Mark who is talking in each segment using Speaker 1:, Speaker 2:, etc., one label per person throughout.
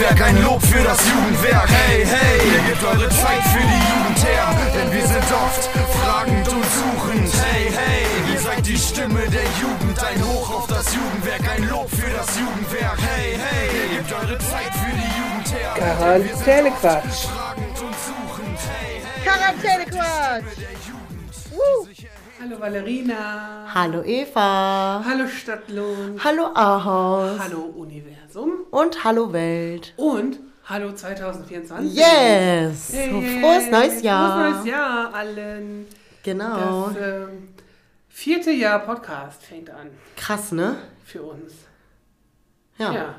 Speaker 1: Jugendwerk, ein Lob für das Jugendwerk. Hey, hey, ihr gebt eure Zeit für die Jugend her, denn wir sind oft fragend und suchend. Hey, hey, ihr seid die Stimme der Jugend, ein Hoch auf das Jugendwerk, ein Lob für das Jugendwerk. Hey, hey, ihr gebt eure Zeit für die Jugend her.
Speaker 2: Quarantänequatsch.
Speaker 1: Fragend und suchend. Hey, hey,
Speaker 3: Quarantänequatsch.
Speaker 1: Woo.
Speaker 2: Hallo Valerina.
Speaker 4: Hallo Eva.
Speaker 2: Hallo Stadtlohn.
Speaker 4: Hallo Ahaus.
Speaker 2: Hallo Universum.
Speaker 4: Und hallo Welt.
Speaker 2: Und hallo 2024.
Speaker 4: Yes.
Speaker 2: Hey,
Speaker 4: Frohes neues Jahr.
Speaker 2: Frohes neues Jahr allen.
Speaker 4: Genau.
Speaker 2: Das ähm, vierte Jahr Podcast fängt an
Speaker 4: Krass, ne?
Speaker 2: für uns.
Speaker 4: Ja.
Speaker 2: Ja.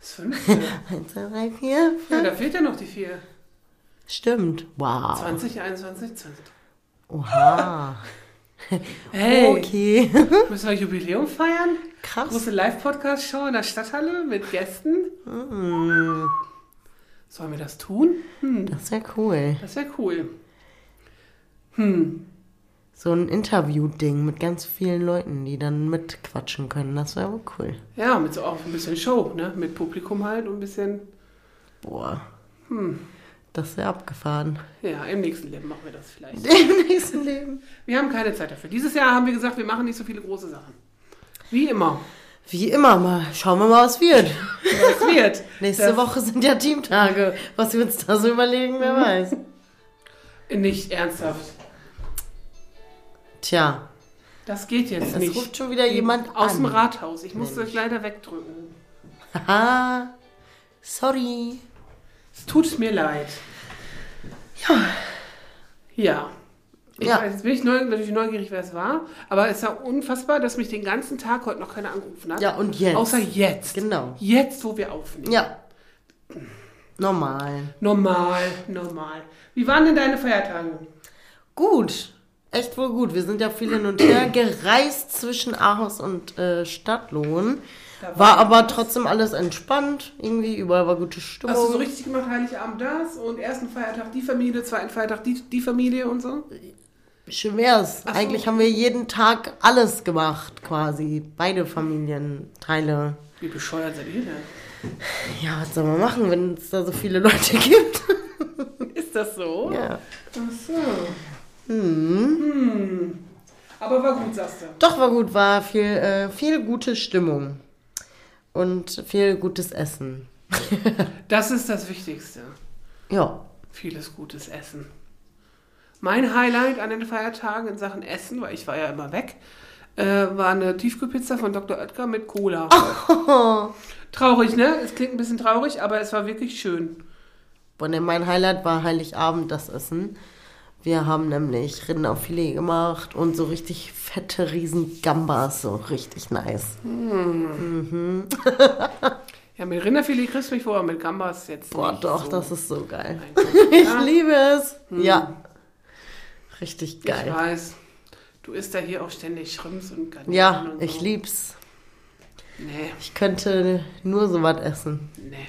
Speaker 2: Das fünfte.
Speaker 4: Eins, zwei, drei, vier,
Speaker 2: ja, da fehlt ja noch die vier.
Speaker 4: Stimmt. Wow.
Speaker 2: 2021, 20.
Speaker 4: Oha.
Speaker 2: Hey,
Speaker 4: Okay.
Speaker 2: müssen wir Jubiläum feiern?
Speaker 4: Krass.
Speaker 2: Große Live-Podcast-Show in der Stadthalle mit Gästen.
Speaker 4: Mm,
Speaker 2: Sollen wir das tun? Hm,
Speaker 4: Das wäre cool.
Speaker 2: das wäre cool. Hm,
Speaker 4: So ein Interview-Ding mit ganz vielen Leuten, die dann mitquatschen können. Das wäre aber cool.
Speaker 2: ja, mit so auch ein bisschen Show, ne? Mit Publikum halt und ein bisschen,
Speaker 4: Boah.
Speaker 2: hm,
Speaker 4: Das wäre abgefahren.
Speaker 2: ja, im nächsten Leben machen wir das vielleicht.
Speaker 4: Im nächsten Leben.
Speaker 2: Wir haben keine Zeit dafür. Dieses Jahr haben wir gesagt, wir machen nicht so viele große Sachen. Wie immer.
Speaker 4: Wie immer mal. Schauen wir mal, was wird.
Speaker 2: Was wird?
Speaker 4: Nächste
Speaker 2: Das-
Speaker 4: Woche sind ja Teamtage. Was wir uns da so überlegen, wer weiß.
Speaker 2: Nicht ernsthaft.
Speaker 4: Tja,
Speaker 2: Das geht jetzt
Speaker 4: es
Speaker 2: nicht.
Speaker 4: ruft schon wieder jemand
Speaker 2: Aus dem
Speaker 4: an.
Speaker 2: Rathaus. Ich muss das leider wegdrücken.
Speaker 4: Haha. Sorry.
Speaker 2: Es tut mir leid.
Speaker 4: Ja.
Speaker 2: Ja. Ich
Speaker 4: Ja.
Speaker 2: weiß, jetzt bin ich neu, natürlich neugierig, wer es war. Aber es ist ja unfassbar, dass mich den ganzen Tag heute noch keiner angerufen hat.
Speaker 4: Ja, und jetzt?
Speaker 2: Außer jetzt.
Speaker 4: Genau.
Speaker 2: Jetzt, wo wir aufnehmen.
Speaker 4: Ja. Normal.
Speaker 2: Normal, normal. Wie waren denn deine Feiertage?
Speaker 4: Gut. Echt wohl gut. Wir sind ja viel hin und her gereist zwischen Aarhus und äh, Stadtlohn. War
Speaker 2: war
Speaker 4: aber
Speaker 2: was.
Speaker 4: trottem alles entspannt. Irgendwie überall war gute Stimmung.
Speaker 2: Hast du so richtig gemacht, Heiligabend das und ersten Feiertag die Familie, zweiten Feiertag die, die Familie und so?
Speaker 4: Schön wär's.
Speaker 2: So.
Speaker 4: Eigentlich haben wir jeden Tag alles gemacht, quasi. Beide Familienteile.
Speaker 2: Wie bescheuert seid ihr denn?
Speaker 4: Ja, was soll man machen, wenn es da so viele Leute gibt?
Speaker 2: Ist das so?
Speaker 4: ja.
Speaker 2: Ach so. Hm. Aber war gut, sagst du.
Speaker 4: Doch, war gut, war viel, äh, viel gute Stimmung. Und viel gutes Essen.
Speaker 2: Das ist das Wichtigste.
Speaker 4: Ja.
Speaker 2: Vieles gutes Essen. Mein Highlight an den Feiertagen in Sachen Essen, weil ich war ja immer weg, äh, war eine Tiefkühlpizza von Dr. Oetker mit Cola. Traurig, ne? Es klingt ein bisschen traurig, aber es war wirklich schön.
Speaker 4: Und mein Highlight war Heiligabend das Essen. Wir haben nämlich Rinderfilet gemacht und so richtig fette riesen Gambas, so richtig nice.
Speaker 2: Ja, mit Rinderfilet kriegst du mich vor, mit Gambas jetzt
Speaker 4: Boah, doch,
Speaker 2: so.
Speaker 4: das ist so geil. Ich
Speaker 2: Ja,
Speaker 4: liebe es. Ja. Richtig
Speaker 2: ich
Speaker 4: geil.
Speaker 2: weiß. Du isst da hier auch ständig Shrimps und Garnelen
Speaker 4: Ja,
Speaker 2: und so.
Speaker 4: ich lieb's.
Speaker 2: Nee,
Speaker 4: Ich könnte nur so was essen.
Speaker 2: nee.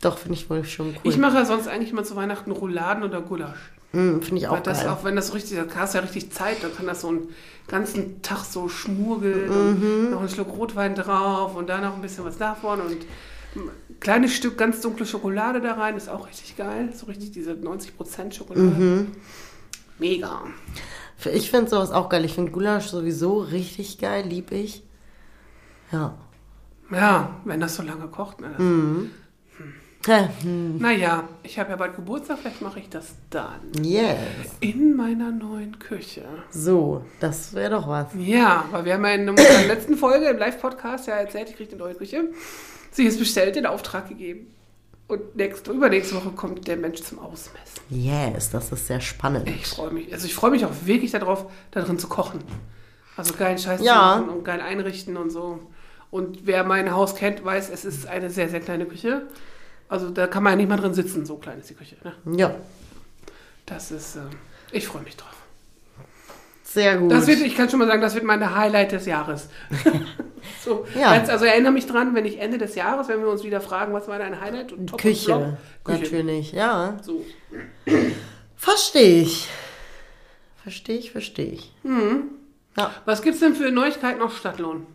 Speaker 4: Doch, finde ich wohl schon cool.
Speaker 2: Ich mache ja sonst eigentlich immer zu Weihnachten Rouladen oder Gulasch.
Speaker 4: Mm, finde ich auch
Speaker 2: das
Speaker 4: geil.
Speaker 2: auch, wenn das richtig, da hast du ja richtig Zeit, dann kann das so einen ganzen Tag so schmurgeln
Speaker 4: Mhm.
Speaker 2: und noch einen Schluck Rotwein drauf und dann noch ein bisschen was davon und ein kleines Stück ganz dunkle Schokolade da rein, ist auch richtig geil. So richtig diese 90% Schokolade.
Speaker 4: Mhm.
Speaker 2: Mega.
Speaker 4: Ich finde sowas auch geil. Ich finde Gulasch sowieso richtig geil, lieb ich. Ja.
Speaker 2: Ja, wenn das so lange kocht. Ne?
Speaker 4: Mhm. Hä, hm,
Speaker 2: Naja, ich habe ja bald Geburtstag, vielleicht mache ich das dann.
Speaker 4: Yes.
Speaker 2: In meiner neuen Küche.
Speaker 4: So, das wäre doch was.
Speaker 2: Ja, weil wir haben ja in unserer letzten Folge im Live-Podcast ja erzählt, ich kriege eine neue Küche. Sie ist bestellt, den Auftrag gegeben. Und nächste, übernächste Woche kommt der Mensch zum Ausmessen.
Speaker 4: Yes, das ist sehr spannend.
Speaker 2: Ich freue mich. Also ich freue mich auch wirklich darauf, da drin zu kochen. Also geilen Scheiß
Speaker 4: Ja.
Speaker 2: zu machen und geil einrichten und so. Und wer mein Haus kennt, weiß, es ist eine sehr, sehr kleine Küche. Also da kann man ja nicht mal drin sitzen, so klein ist die Küche. Ne?
Speaker 4: Ja,
Speaker 2: Das ist, äh, ich freue mich drauf.
Speaker 4: sehr gut.
Speaker 2: Das wird, ich kann schon mal sagen, das wird meine Highlight des Jahres. so,
Speaker 4: Ja.
Speaker 2: jetzt, also erinnere mich dran, wenn ich Ende des Jahres, wenn wir uns wieder fragen, was war dein Highlight? Und Top und
Speaker 4: Küche,
Speaker 2: Flop? Küche.
Speaker 4: natürlich. Ja,
Speaker 2: So.
Speaker 4: verstehe ich. Verstehe ich, verstehe ich.
Speaker 2: Was gibt's denn für Neuigkeiten auf Stadtlohn?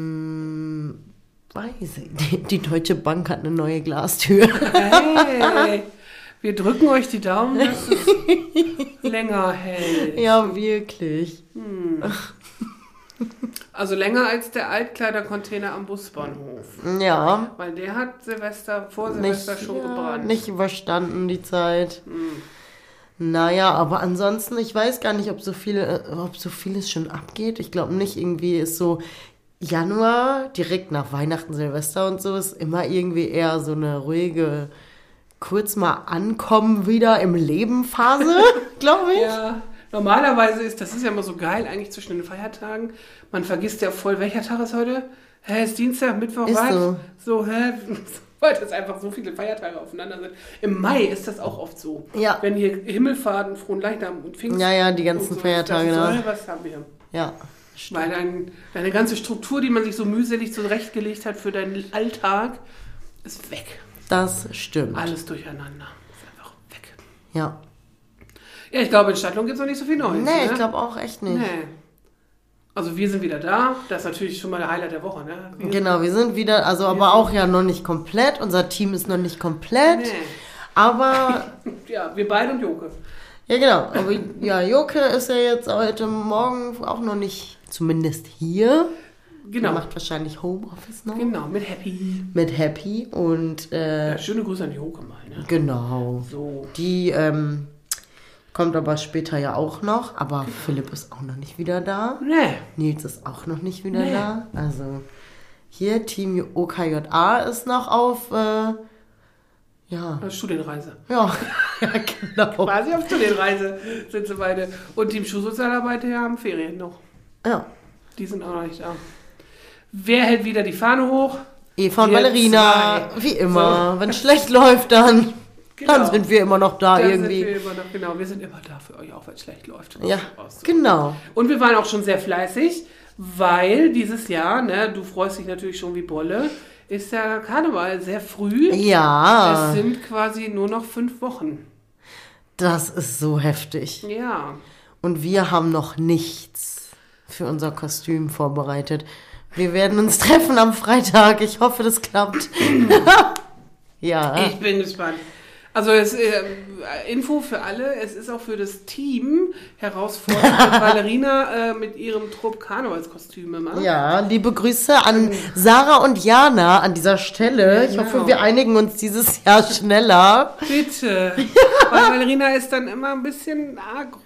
Speaker 4: Ähm, weiß ich. Die, die Deutsche Bank hat eine neue Glastür.
Speaker 2: Hey, wir drücken euch die Daumen, dass es länger hält.
Speaker 4: ja, wirklich.
Speaker 2: Also länger als der Altkleidercontainer am Busbahnhof.
Speaker 4: Ja.
Speaker 2: Weil der hat Silvester, vor
Speaker 4: Nicht,
Speaker 2: Silvester schon
Speaker 4: ja,
Speaker 2: gebrannt.
Speaker 4: nicht überstanden, die Zeit. Naja, aber ansonsten, ich weiß gar nicht, ob so viel, äh, ob so vieles schon abgeht. Ich glaube nicht, irgendwie ist so Januar, direkt nach Weihnachten, Silvester und so, ist immer irgendwie eher so eine ruhige, kurz mal ankommen wieder im Leben Phase, glaube ich.
Speaker 2: Ja, normalerweise ist, das ist ja immer so geil eigentlich zwischen den Feiertagen. Man vergisst ja voll, welcher Tag ist heute? Hä, ist Dienstag, Mittwoch,
Speaker 4: Ist
Speaker 2: was?
Speaker 4: so.
Speaker 2: So, hä? Weil das einfach so viele Feiertage aufeinander sind. Im Mai ist das auch oft so.
Speaker 4: Ja.
Speaker 2: Wenn hier Himmelfahrten, Fronleichnam und Pfingsten.
Speaker 4: Ja, ja, die ganzen
Speaker 2: so,
Speaker 4: Feiertage,
Speaker 2: Das
Speaker 4: ne?
Speaker 2: soll was haben wir.
Speaker 4: Ja.
Speaker 2: Weil dein, deine ganze Struktur, die man sich so mühselig zurechtgelegt hat für deinen Alltag, ist weg.
Speaker 4: Das stimmt.
Speaker 2: Alles durcheinander. Ist einfach weg.
Speaker 4: Ja.
Speaker 2: Ja, ich glaube, in Stadtlohn gibt es noch nicht so viel Neues.
Speaker 4: Nee,
Speaker 2: ne?
Speaker 4: ich glaube auch echt nicht.
Speaker 2: Nee. Also wir sind wieder da. Das ist natürlich schon mal der Highlight der Woche, ne? Wir,
Speaker 4: Genau, wir sind wieder, also aber auch ja noch nicht komplett. Unser Team ist noch nicht komplett.
Speaker 2: Nee.
Speaker 4: Aber
Speaker 2: Ja, wir beide und Joke.
Speaker 4: Ja, genau. Aber ja, Joke ist ja jetzt heute Morgen auch noch nicht, zumindest hier.
Speaker 2: Genau.
Speaker 4: Macht wahrscheinlich Homeoffice noch.
Speaker 2: Genau, mit Happy.
Speaker 4: Mit Happy und äh,
Speaker 2: Ja, schöne Grüße an Joke mal, ne?
Speaker 4: genau.
Speaker 2: So.
Speaker 4: Die ähm, kommt aber später ja auch noch. Aber Philipp ist auch noch nicht wieder da.
Speaker 2: Nee.
Speaker 4: Nils ist auch noch nicht wieder
Speaker 2: Nee.
Speaker 4: da. Also hier Team OKJA ist noch auf. Äh, ja.
Speaker 2: Studienreise.
Speaker 4: Ja, ja, genau.
Speaker 2: Quasi auf Studienreise sind sie beide. Und Team Schulsozialarbeit, die haben Ferien noch.
Speaker 4: Ja.
Speaker 2: Die sind auch noch nicht da. Wer hält wieder die Fahne hoch?
Speaker 4: Eva und
Speaker 2: Wir
Speaker 4: Valerina,
Speaker 2: zwei.
Speaker 4: wie immer. Wenn es schlecht läuft, dann,
Speaker 2: Genau.
Speaker 4: dann sind wir immer noch da
Speaker 2: Da
Speaker 4: irgendwie.
Speaker 2: Wir noch, genau, wir sind immer da für euch, auch wenn es schlecht läuft.
Speaker 4: ja, genau.
Speaker 2: Und wir waren auch schon sehr fleißig, weil dieses Jahr, ne, du freust dich natürlich schon wie Bolle, ist ja Karneval sehr früh.
Speaker 4: Ja,
Speaker 2: Es sind quasi nur noch fünf Wochen.
Speaker 4: das ist so heftig.
Speaker 2: Ja.
Speaker 4: Und wir haben noch nichts für unser Kostüm vorbereitet. Wir werden uns treffen am Freitag. Ich hoffe, das klappt. ja.
Speaker 2: Ich bin gespannt. Also es, äh, Info für alle, es ist auch für das Team herausfordernd, dass Valerina äh, mit ihrem Trupp Karnevalskostüme macht.
Speaker 4: Ja, liebe Grüße an Sarah und Jana an dieser Stelle. Ich
Speaker 2: Genau.
Speaker 4: hoffe, wir einigen uns dieses Jahr schneller.
Speaker 2: Bitte. Weil Valerina ist dann immer ein bisschen agro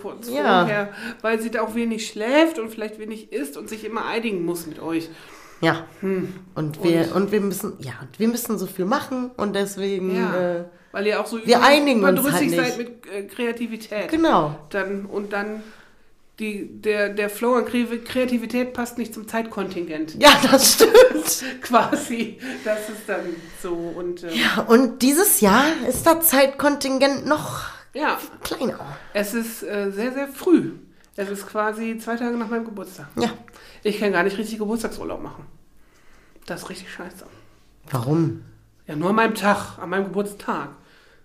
Speaker 2: kurz
Speaker 4: Ja.
Speaker 2: vorher, weil sie da auch wenig schläft und vielleicht wenig isst und sich immer einigen muss mit euch.
Speaker 4: Ja. Und wir und, wir müssen ja, und wir müssen so viel machen und deswegen
Speaker 2: Ja.
Speaker 4: äh,
Speaker 2: Weil ihr auch so
Speaker 4: Wir einigen uns
Speaker 2: überdrüssig
Speaker 4: halt
Speaker 2: seid mit äh, Kreativität.
Speaker 4: genau.
Speaker 2: Dann, und dann die, der, der Flow an Kre- Kreativität passt nicht zum Zeitkontingent.
Speaker 4: Ja, das stimmt.
Speaker 2: Quasi. Das ist dann so. Und äh,
Speaker 4: Ja, und dieses Jahr ist das Zeitkontingent noch
Speaker 2: ja,
Speaker 4: kleiner.
Speaker 2: es ist äh, sehr, sehr früh. Es ist quasi zwei Tage nach meinem Geburtstag.
Speaker 4: Ja.
Speaker 2: Ich kann gar nicht richtig Geburtstagsurlaub machen. Das ist richtig scheiße.
Speaker 4: Warum?
Speaker 2: Ja, nur an meinem Tag, an meinem Geburtstag.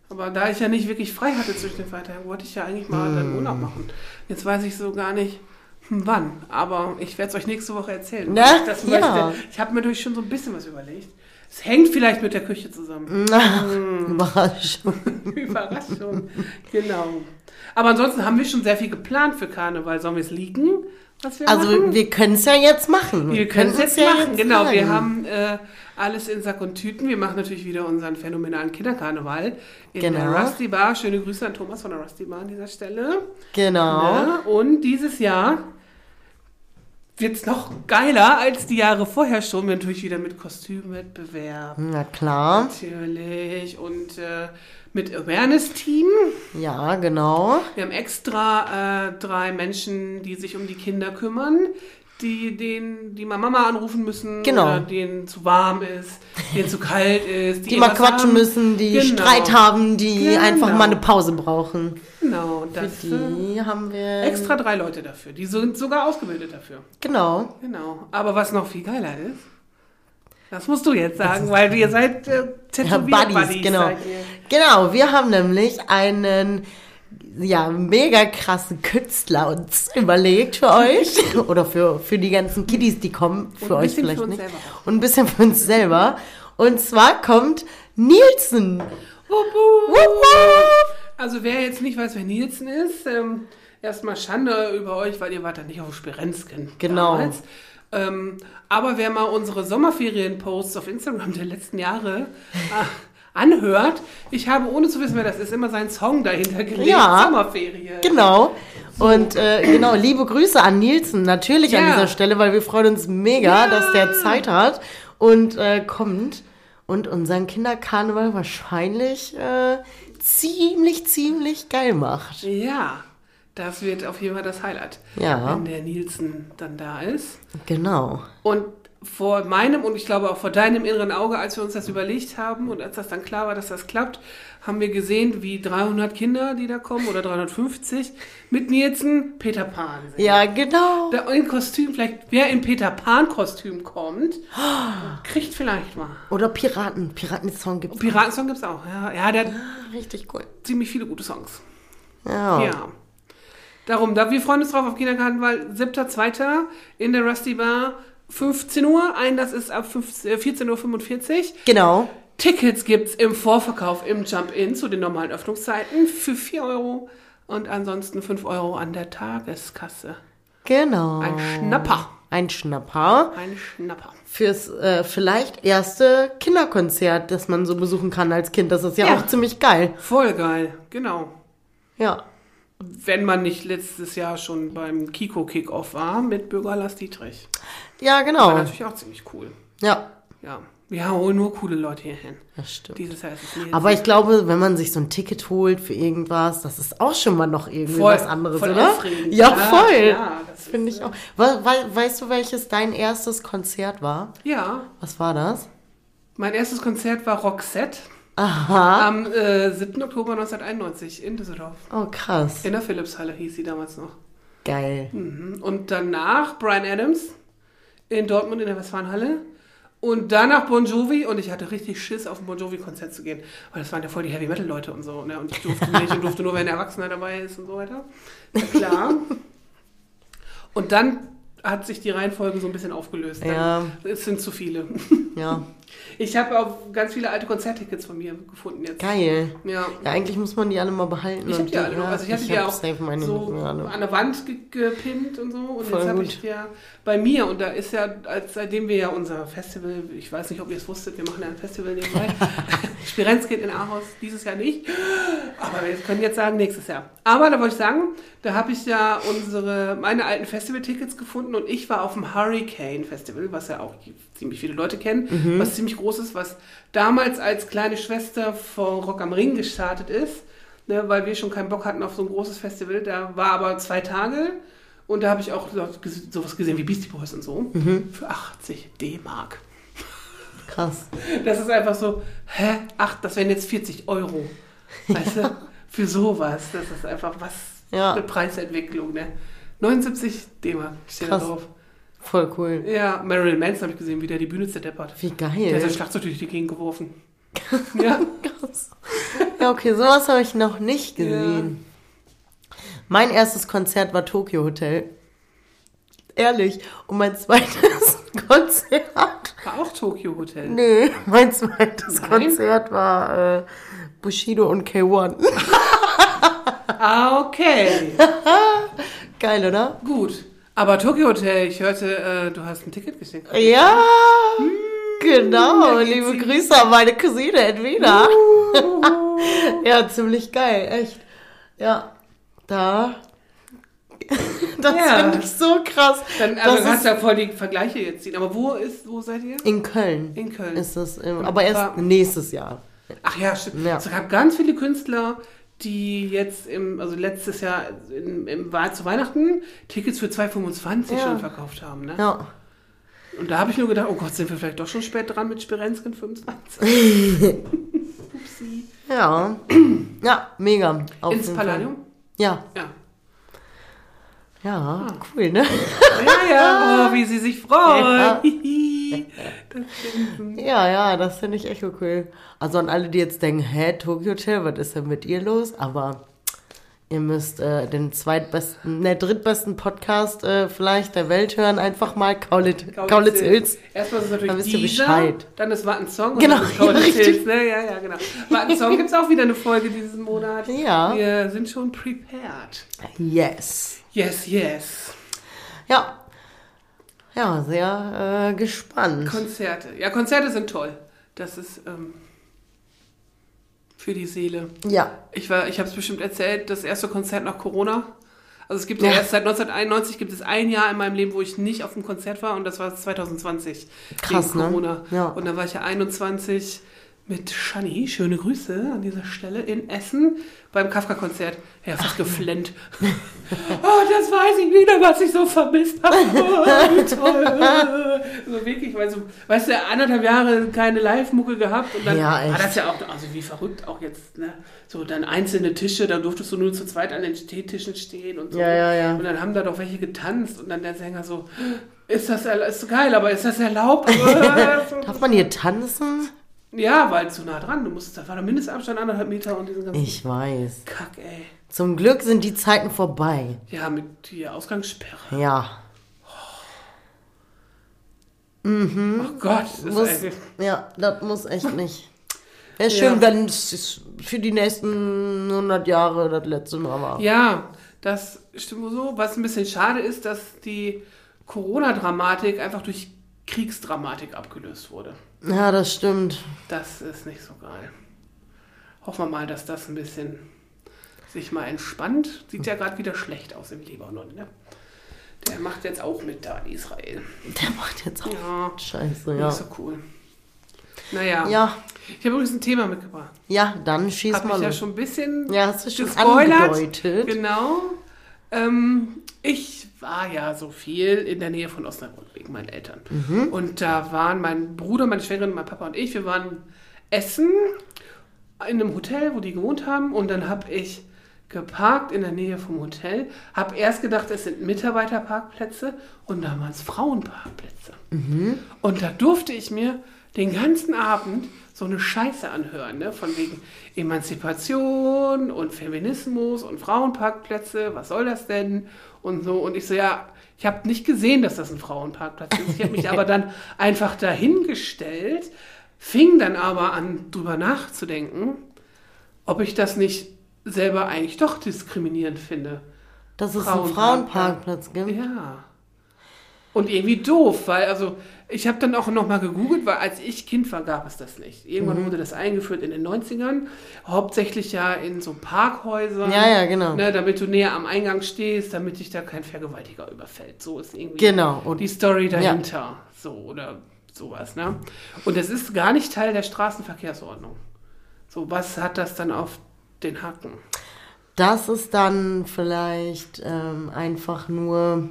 Speaker 2: Aber da ich ja nicht wirklich frei hatte zwischen den Feiertagen, wollte ich ja eigentlich mal
Speaker 4: Hm.
Speaker 2: dann Urlaub machen. Jetzt weiß ich so gar nicht, hm, wann. Aber ich werde es euch nächste Woche erzählen. Wenn ich das
Speaker 4: ja.
Speaker 2: Ich habe mir natürlich schon so ein bisschen was überlegt. Es hängt vielleicht mit der Küche zusammen.
Speaker 4: Na,
Speaker 2: Hm.
Speaker 4: Überraschung.
Speaker 2: Überraschung. genau. Aber ansonsten haben wir schon sehr viel geplant für Karneval. Sollen wir es liegen? Wir
Speaker 4: Also
Speaker 2: machen?
Speaker 4: wir können es ja jetzt machen.
Speaker 2: Wir können es jetzt machen, genau. Wir
Speaker 4: sagen.
Speaker 2: haben äh, alles in Sack und Tüten. Wir machen natürlich wieder unseren phänomenalen Kinderkarneval in
Speaker 4: Genau.
Speaker 2: der Rusty Bar. Schöne Grüße an Thomas von der Rusty Bar an dieser Stelle.
Speaker 4: Genau.
Speaker 2: Ne? Und dieses Jahr wird es noch geiler als die Jahre vorher schon. Wir natürlich wieder mit Kostümwettbewerb.
Speaker 4: Na klar.
Speaker 2: Natürlich. Und äh, mit Awareness-Team.
Speaker 4: Ja, genau.
Speaker 2: Wir haben extra äh, drei Menschen, die sich um die Kinder kümmern, die den, die mal Mama anrufen müssen,
Speaker 4: Genau.
Speaker 2: oder denen zu warm ist, denen zu kalt ist,
Speaker 4: Die mal
Speaker 2: was
Speaker 4: quatschen
Speaker 2: haben.
Speaker 4: müssen, die
Speaker 2: Genau.
Speaker 4: Streit haben, die
Speaker 2: Genau.
Speaker 4: einfach mal eine Pause brauchen.
Speaker 2: Genau,
Speaker 4: Für
Speaker 2: das äh,
Speaker 4: die haben wir.
Speaker 2: extra drei Leute dafür. Die sind sogar ausgebildet dafür.
Speaker 4: Genau.
Speaker 2: Genau. Aber was noch viel geiler ist, das musst du jetzt sagen, weil ihr seid äh,
Speaker 4: Ja,
Speaker 2: Tätowier-Buddies.
Speaker 4: Buddies, genau. Genau, wir haben nämlich einen ja, mega krassen Künstler uns überlegt für euch. Oder für, für die ganzen Kiddies, die kommen. Für euch vielleicht
Speaker 2: für
Speaker 4: nicht.
Speaker 2: selber.
Speaker 4: Und ein bisschen für uns selber. Und zwar kommt Nielsen.
Speaker 2: Also wer jetzt nicht weiß, wer Nielsen ist, ähm, erstmal Schande über euch, weil ihr wart ja nicht auf Spirenzken
Speaker 4: Genau.
Speaker 2: damals. Ähm, aber wer mal unsere Sommerferien-Posts auf Instagram der letzten Jahre äh, anhört, ich habe, ohne zu wissen, wer das ist, immer seinen Song dahinter gelegt.
Speaker 4: Ja.
Speaker 2: Sommerferien.
Speaker 4: Genau. Und äh, genau, liebe Grüße an Nielsen natürlich an
Speaker 2: Ja.
Speaker 4: dieser Stelle, weil wir freuen uns mega,
Speaker 2: Ja.
Speaker 4: dass der Zeit hat und äh, kommt und unseren Kinderkarneval wahrscheinlich äh, ziemlich, ziemlich geil macht.
Speaker 2: Ja, das wird auf jeden Fall das Highlight,
Speaker 4: Ja.
Speaker 2: wenn der Nielsen dann da ist.
Speaker 4: Genau.
Speaker 2: Und vor meinem und ich glaube auch vor deinem inneren Auge, als wir uns das überlegt haben und als das dann klar war, dass das klappt, haben wir gesehen, wie 300 Kinder, die da kommen, oder 350, mit Nielsen Peter Pan singen.
Speaker 4: Ja, genau.
Speaker 2: Da in Kostüm, vielleicht wer in Peter Pan-Kostüm kommt, kriegt vielleicht mal.
Speaker 4: Oder Piraten. Piraten-Song gibt's. auch.
Speaker 2: Piratensong gibt's auch, ja. Ja, der hat
Speaker 4: Richtig cool.
Speaker 2: ziemlich viele gute Songs.
Speaker 4: Ja.
Speaker 2: Ja. Darum, da, wir freuen uns drauf auf Kindergartenwahl. 7.2. in der Rusty Bar. 15 Uhr. Einlass ist ab 15 äh, 14.45 Uhr.
Speaker 4: Genau.
Speaker 2: Tickets gibt's im Vorverkauf im Jump-In zu den normalen Öffnungszeiten für 4 Euro und ansonsten 5 Euro an der Tageskasse.
Speaker 4: Genau.
Speaker 2: Ein Schnapper.
Speaker 4: Ein Schnapper
Speaker 2: Ein Schnapper.
Speaker 4: fürs äh, vielleicht erste Kinderkonzert, das man so besuchen kann als Kind. Das ist ja,
Speaker 2: Ja.
Speaker 4: auch ziemlich geil.
Speaker 2: Voll geil, genau.
Speaker 4: Ja.
Speaker 2: Wenn man nicht letztes Jahr schon beim Kiko Kickoff war mit Bürger Lars Dietrich.
Speaker 4: Ja,
Speaker 2: War
Speaker 4: genau.
Speaker 2: natürlich auch ziemlich cool.
Speaker 4: Ja.
Speaker 2: Ja. Wir holen nur coole Leute hier hin.
Speaker 4: Das stimmt.
Speaker 2: Dieses Jahr ist es nie
Speaker 4: Aber ich glaube, wenn man sich so ein Ticket holt für irgendwas, das ist auch schon mal noch irgendwie
Speaker 2: Voll-
Speaker 4: was anderes,
Speaker 2: voll
Speaker 4: oder?
Speaker 2: aufregend.
Speaker 4: Ja,
Speaker 2: Ja,
Speaker 4: voll.
Speaker 2: ja, das
Speaker 4: das finde ich auch. We we weißt du, welches dein erstes Konzert war?
Speaker 2: Ja,
Speaker 4: Was war das?
Speaker 2: mein erstes Konzert war Roxette
Speaker 4: Aha.
Speaker 2: am äh, 7. Oktober 1991 in Düsseldorf.
Speaker 4: Oh, krass.
Speaker 2: In der Philipshalle hieß sie damals noch.
Speaker 4: Geil.
Speaker 2: Mhm. Und danach Brian Adams in Dortmund in der Westfalenhalle. Und danach Bon Jovi und ich hatte richtig Schiss, auf ein Bon Jovi-Konzert zu gehen, weil das waren ja voll die Heavy-Metal-Leute und so. Ne? Und ich durfte nicht und durfte nur, wenn ein Erwachsener dabei ist und so weiter. Na klar. Und dann hat sich die Reihenfolge so ein bisschen aufgelöst. Dann,
Speaker 4: Ja.
Speaker 2: Es sind zu viele.
Speaker 4: Ja.
Speaker 2: Ich habe auch ganz viele alte Konzerttickets von mir gefunden jetzt.
Speaker 4: Geil.
Speaker 2: Ja.
Speaker 4: Ja, eigentlich muss man die alle mal behalten.
Speaker 2: Ich habe die alle noch.
Speaker 4: ja,
Speaker 2: Also ich hatte die auch so an der Wand ge gepinnt und so. Und
Speaker 4: Voll
Speaker 2: jetzt habe ich die ja bei mir. Und da ist ja, als, seitdem wir ja unser Festival, ich weiß nicht, ob ihr es wusstet, wir machen ja ein Festival nebenbei. Spirenz geht in Aarhus dieses Jahr nicht. Aber wir können jetzt sagen, nächstes Jahr. Aber da wollte ich sagen, da habe ich ja unsere, meine alten Festival-Tickets gefunden und ich war auf dem Hurricane Festival, was ja auch ziemlich viele Leute kennen,
Speaker 4: Mhm.
Speaker 2: was ziemlich groß ist, was damals als kleine Schwester von Rock am Ring gestartet ist, ne, weil wir schon keinen Bock hatten auf so ein großes Festival. Da war aber zwei Tage und da habe ich auch so- sowas gesehen wie Beastie Boys und so
Speaker 4: Mhm.
Speaker 2: für 80 D-Mark.
Speaker 4: Krass.
Speaker 2: Das ist einfach so, hä? Ach, das wären jetzt 40 Euro. Weißt du? Für sowas. Das ist einfach was
Speaker 4: Ja.
Speaker 2: eine Preisentwicklung, ne? 79 D-Mark steht da drauf.
Speaker 4: Voll cool.
Speaker 2: Ja, Marilyn Manson habe ich gesehen, wie der die Bühne zerdeppert.
Speaker 4: Wie
Speaker 2: Der hat
Speaker 4: geil.
Speaker 2: sein Schlagzeug durch die Gegend geworfen. ja.
Speaker 4: Krass. Ja, okay, sowas habe ich noch nicht gesehen. Mein erstes Konzert war Tokyo Hotel. Ehrlich. Und mein zweites Konzert.
Speaker 2: War auch Tokyo Hotel.
Speaker 4: Nee, mein zweites
Speaker 2: Nein?
Speaker 4: Konzert war äh, Bushido und K1.
Speaker 2: Ah, okay.
Speaker 4: Geil, oder?
Speaker 2: Gut. Aber Tokyo Hotel, ich hörte, äh, du hast ein Ticket geschenkt.
Speaker 4: Ja, genau.
Speaker 2: da geht's
Speaker 4: Liebe. Grüße an meine Cousine Edwina. ja, ziemlich geil, echt. Ja, da. Das
Speaker 2: Ja.
Speaker 4: finde ich so krass.
Speaker 2: Dann, also
Speaker 4: das
Speaker 2: du kannst ja voll die Vergleiche jetzt ziehen. Aber wo ist, wo seid ihr?
Speaker 4: in Köln.
Speaker 2: In Köln.
Speaker 4: Ist das, aber erst nächstes Jahr.
Speaker 2: Ach ja, stimmt.
Speaker 4: Ja.
Speaker 2: Es gab ganz viele Künstler, die jetzt im, also letztes Jahr im, im Wahl zu Weihnachten Tickets für 2,25
Speaker 4: Ja.
Speaker 2: schon verkauft haben. Ne?
Speaker 4: Ja.
Speaker 2: Und da habe ich nur gedacht, oh Gott, sind wir vielleicht doch schon spät dran mit Spirenzken 25. Upsi.
Speaker 4: Ja. Ja, mega. Auf
Speaker 2: Ins. Palladium?
Speaker 4: Ja,
Speaker 2: Ja.
Speaker 4: Ja,
Speaker 2: Ah.
Speaker 4: cool, ne?
Speaker 2: Ja, ja, oh, wie sie sich freut. stimmt.
Speaker 4: Ja, ja, das finde ich echt cool. Also an alle, die jetzt denken, hä, Tokyo Hotel, was ist denn mit ihr los? Aber Ihr müsst äh, den zweitbesten, ne, drittbesten Podcast äh, vielleicht der Welt hören. Einfach mal Kaulitz, Kaulitz Hills.
Speaker 2: Erstmal ist es
Speaker 4: Dann
Speaker 2: natürlich
Speaker 4: wisst ihr
Speaker 2: dieser,
Speaker 4: Bescheid.
Speaker 2: dann ist Watten Song
Speaker 4: Genau,
Speaker 2: und dann ist Kaulitz
Speaker 4: ja.
Speaker 2: Hills, ne? Ja, ja, genau. Watten Song gibt es auch wieder eine Folge diesen Monat.
Speaker 4: Ja.
Speaker 2: Wir sind schon prepared.
Speaker 4: Yes.
Speaker 2: Yes, yes.
Speaker 4: Ja. Ja, sehr äh, gespannt.
Speaker 2: Konzerte. Ja, Konzerte sind toll. Das ist ähm, für die Seele.
Speaker 4: ja.
Speaker 2: Ich war, ich habe es bestimmt erzählt, das erste Konzert nach Corona. Also es gibt ja.
Speaker 4: Ja.
Speaker 2: erst seit 1991 gibt es ein Jahr in meinem Leben, wo ich nicht auf dem Konzert war und das war 2020
Speaker 4: Krass,
Speaker 2: wegen
Speaker 4: ne?
Speaker 2: Corona.
Speaker 4: Ja.
Speaker 2: Und da war ich ja 21 mit Shani, schöne Grüße an dieser Stelle in Essen beim Kafka-Konzert. Ja, fast geflennt. oh, das weiß ich wieder, was ich so vermisst habe. Oh, wie toll. so wirklich, weil so, weißt du, anderthalb Jahre keine Live-Mucke gehabt und dann
Speaker 4: Ja,
Speaker 2: war das ja auch, also wie verrückt auch jetzt, ne? So dann einzelne Tische, dann durftest du nur zu zweit an den Teetischen stehen und so.
Speaker 4: Ja, ja, ja.
Speaker 2: Und dann haben da doch welche getanzt und dann der Sänger so, ist das ist geil, aber ist das erlaubt?
Speaker 4: Darf man hier tanzen?
Speaker 2: Ja, weil zu nah dran. Du musstest, da war der Mindestabstand anderthalb Meter und diesen ganzen
Speaker 4: Ich weiß.
Speaker 2: Kack, ey.
Speaker 4: Zum Glück sind die Zeiten vorbei.
Speaker 2: Ja, mit hier Ausgangssperre.
Speaker 4: Ja.
Speaker 2: Oh Gott, das
Speaker 4: Muss,
Speaker 2: ist echt,
Speaker 4: ja, das muss echt nicht. Wäre
Speaker 2: Ja.
Speaker 4: schön, wenn es für die nächsten 100 Jahre das letzte Mal war.
Speaker 2: Ja, das stimmt so. Was ein bisschen schade ist, dass die Corona-Dramatik einfach durch Kriegsdramatik abgelöst wurde.
Speaker 4: Ja, das stimmt.
Speaker 2: Das ist nicht so geil. Hoffen wir mal, dass das ein bisschen sich mal entspannt. Sieht ja gerade wieder schlecht aus im Libanon, ne? Der macht jetzt auch mit da in Israel.
Speaker 4: Der macht jetzt auch
Speaker 2: Ja,
Speaker 4: Scheiße,
Speaker 2: nicht
Speaker 4: ja.
Speaker 2: so cool. Naja,
Speaker 4: Ja,
Speaker 2: ich habe übrigens ein Thema mitgebracht.
Speaker 4: ja, dann schieß
Speaker 2: Habe
Speaker 4: mal
Speaker 2: ich ja schon ein bisschen
Speaker 4: Ja, hast du schon
Speaker 2: gespoilert.
Speaker 4: angedeutet.
Speaker 2: Genau. Ähm, ich war ja so viel in der Nähe von Osnabrück wegen meinen Eltern.
Speaker 4: Mhm.
Speaker 2: Und da waren mein Bruder, meine Schwägerin, mein Papa und ich, wir waren essen in einem Hotel, wo die gewohnt haben. Und dann habe ich geparkt in der Nähe vom Hotel. Habe erst gedacht, es sind Mitarbeiterparkplätze und da waren es Frauenparkplätze. Und da durfte ich mir den ganzen Abend so eine Scheiße anhören, ne? von wegen Emanzipation und Feminismus und Frauenparkplätze, was soll das denn? Und so. Und ich so, ja, ich habe nicht gesehen, dass das ein Frauenparkplatz ist. Ich habe mich aber dann einfach dahingestellt, fing dann aber an, drüber nachzudenken, ob ich das nicht selber eigentlich doch diskriminierend finde.
Speaker 4: Dass es einen
Speaker 2: Frauenparkplatz.
Speaker 4: Frauenparkplatz gibt.
Speaker 2: Ja. Und irgendwie doof, weil also ich habe dann auch nochmal gegoogelt, weil als ich Kind war, gab es das nicht. Irgendwann wurde das eingeführt in den 90ern, hauptsächlich ja in so Parkhäusern.
Speaker 4: Ja, ja, genau.
Speaker 2: Ne, damit du näher am Eingang stehst, damit dich da kein Vergewaltiger überfällt. So ist irgendwie
Speaker 4: Genau. Und
Speaker 2: die Story dahinter. So oder sowas, ne? Und das ist gar nicht Teil der Straßenverkehrsordnung. So, was hat das dann auf den Haken?
Speaker 4: das ist dann vielleicht ähm, einfach nur.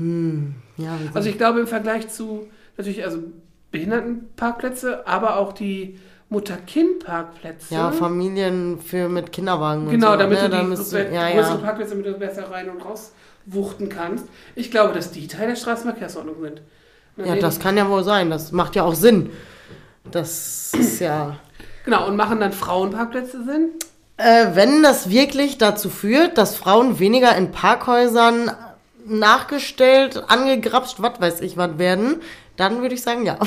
Speaker 4: Hm, ja, soll
Speaker 2: Also ich glaube im Vergleich zu natürlich also Behindertenparkplätze, aber auch die Mutter-Kind-Parkplätze.
Speaker 4: ja, Familien für mit Kinderwagen und
Speaker 2: genau,
Speaker 4: so.
Speaker 2: damit
Speaker 4: ne?
Speaker 2: du die
Speaker 4: müsst
Speaker 2: grö-
Speaker 4: du, ja,
Speaker 2: größeren
Speaker 4: ja.
Speaker 2: Parkplätze, damit du besser rein und raus wuchten kannst. Ich glaube, dass die Teil der Straßenverkehrsordnung sind. Und
Speaker 4: ja, das kann ja wohl sein. Das macht ja auch Sinn. Das ist ja.
Speaker 2: Genau, und machen dann Frauenparkplätze Sinn?
Speaker 4: Äh, wenn das wirklich dazu führt, dass Frauen weniger in Parkhäusern nachgestellt, angegrapscht, was weiß ich was werden, dann würde ich sagen, ja.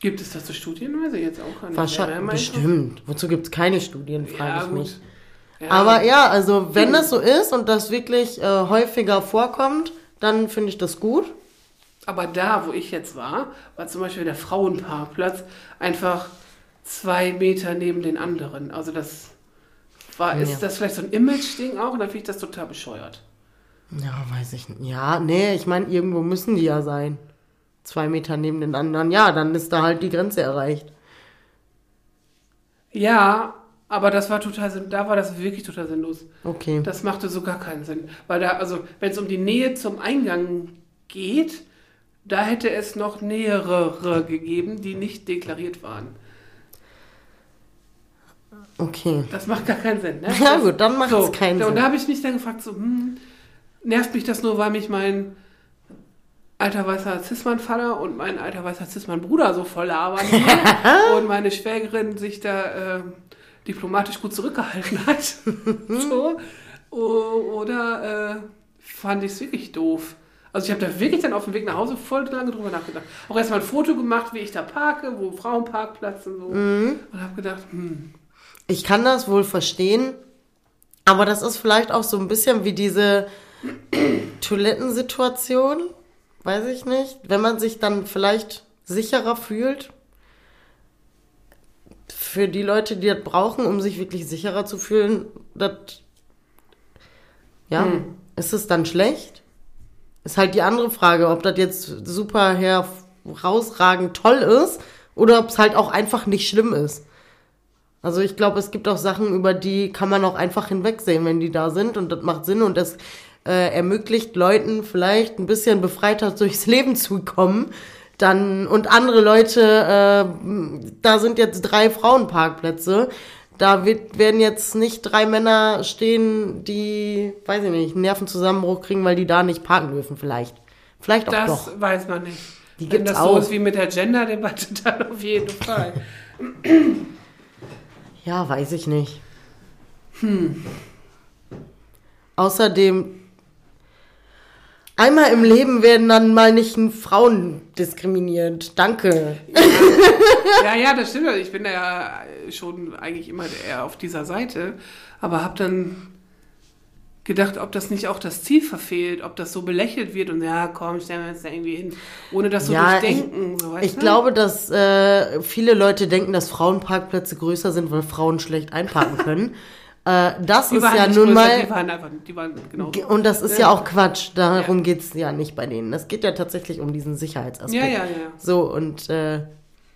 Speaker 2: Gibt es dazu Studien? Weiß ich jetzt auch gar nicht.
Speaker 4: Wahrscheinlich, bestimmt. Wozu gibt es keine Studien, frage
Speaker 2: Ja,
Speaker 4: ich
Speaker 2: gut.
Speaker 4: mich.
Speaker 2: Ja.
Speaker 4: Aber ja, also wenn das so ist und das wirklich äh, häufiger vorkommt, dann finde ich das gut.
Speaker 2: Aber da, wo ich jetzt war, war zum Beispiel der Frauenparkplatz einfach zwei Meter neben den anderen. Also das war, ist
Speaker 4: Ja.
Speaker 2: das vielleicht so ein Image-Ding auch? Und dann finde ich das total bescheuert.
Speaker 4: Ja, weiß ich nicht. Ja, nee, ich meine, irgendwo müssen die ja sein. Zwei Meter neben den anderen. Ja, dann ist da halt die Grenze erreicht.
Speaker 2: Ja, aber das war total sinn- da war das wirklich total sinnlos.
Speaker 4: Okay.
Speaker 2: Das machte so gar keinen Sinn. Weil da, also, wenn es um die Nähe zum Eingang geht, da hätte es noch nähere gegeben, die nicht deklariert waren.
Speaker 4: Okay.
Speaker 2: Das macht gar keinen Sinn, ne?
Speaker 4: Ja gut, dann macht
Speaker 2: so,
Speaker 4: es keinen
Speaker 2: Und
Speaker 4: Sinn.
Speaker 2: da habe ich mich dann gefragt, so, hm, nervt mich das nur, weil mich mein alter weißer Cis-Mann-Vater und mein alter weißer Cis-Mann-Bruder so voll labern und meine Schwägerin sich da äh, diplomatisch gut zurückgehalten hat. so. O- Oder äh, fand ich es wirklich doof. Also ich habe da wirklich dann auf dem Weg nach Hause voll lange drüber nachgedacht. Auch erstmal ein Foto gemacht, wie ich da parke, wo Frauenparkplatz und so. Und habe gedacht, hm,
Speaker 4: Ich kann das wohl verstehen, aber das ist vielleicht auch so ein bisschen wie diese Toilettensituation, weiß ich nicht. Wenn man sich dann vielleicht sicherer fühlt, für die Leute, die das brauchen, um sich wirklich sicherer zu fühlen, das, ja, ist es dann schlecht? Ist halt die andere Frage, ob das jetzt super herausragend toll ist oder ob es halt auch einfach nicht schlimm ist. Also ich glaube, es gibt auch Sachen, über die kann man auch einfach hinwegsehen, wenn die da sind und das macht Sinn und das äh, ermöglicht Leuten vielleicht ein bisschen befreiter durchs Leben zu kommen. Dann und andere Leute, äh, da sind jetzt drei Frauenparkplätze. Da wird, werden jetzt nicht drei Männer stehen, die, weiß ich nicht, einen Nervenzusammenbruch kriegen, weil die da nicht parken dürfen, vielleicht. Vielleicht auch
Speaker 2: das
Speaker 4: doch.
Speaker 2: weiß man nicht.
Speaker 4: Die
Speaker 2: Wenn
Speaker 4: gibt's
Speaker 2: das so
Speaker 4: auch.
Speaker 2: ist wie mit der Gender-Debatte, dann auf jeden Fall.
Speaker 4: Ja, weiß ich nicht. Hm. Außerdem, einmal im Leben werden dann mal nicht Frauen diskriminiert. Danke.
Speaker 2: Ja, ja, das stimmt. Ich bin da ja schon eigentlich immer eher auf dieser Seite, aber habe dann gedacht, ob das nicht auch das Ziel verfehlt, ob das so belächelt wird und ja, komm, stellen wir uns da irgendwie hin, ohne das so
Speaker 4: Ja,
Speaker 2: durchdenken. so, weißt
Speaker 4: Ich glaube, dass äh, viele Leute denken, dass Frauenparkplätze größer sind, weil Frauen schlecht einparken können. äh, das
Speaker 2: die
Speaker 4: ist ja nun
Speaker 2: größer,
Speaker 4: mal.
Speaker 2: Die waren einfach, die waren genau.
Speaker 4: Und das ist ja,
Speaker 2: Ja.
Speaker 4: auch Quatsch. Darum
Speaker 2: Ja.
Speaker 4: geht's ja nicht bei denen. Es geht ja tatsächlich um diesen Sicherheitsaspekt.
Speaker 2: Ja, ja, ja.
Speaker 4: So, und äh,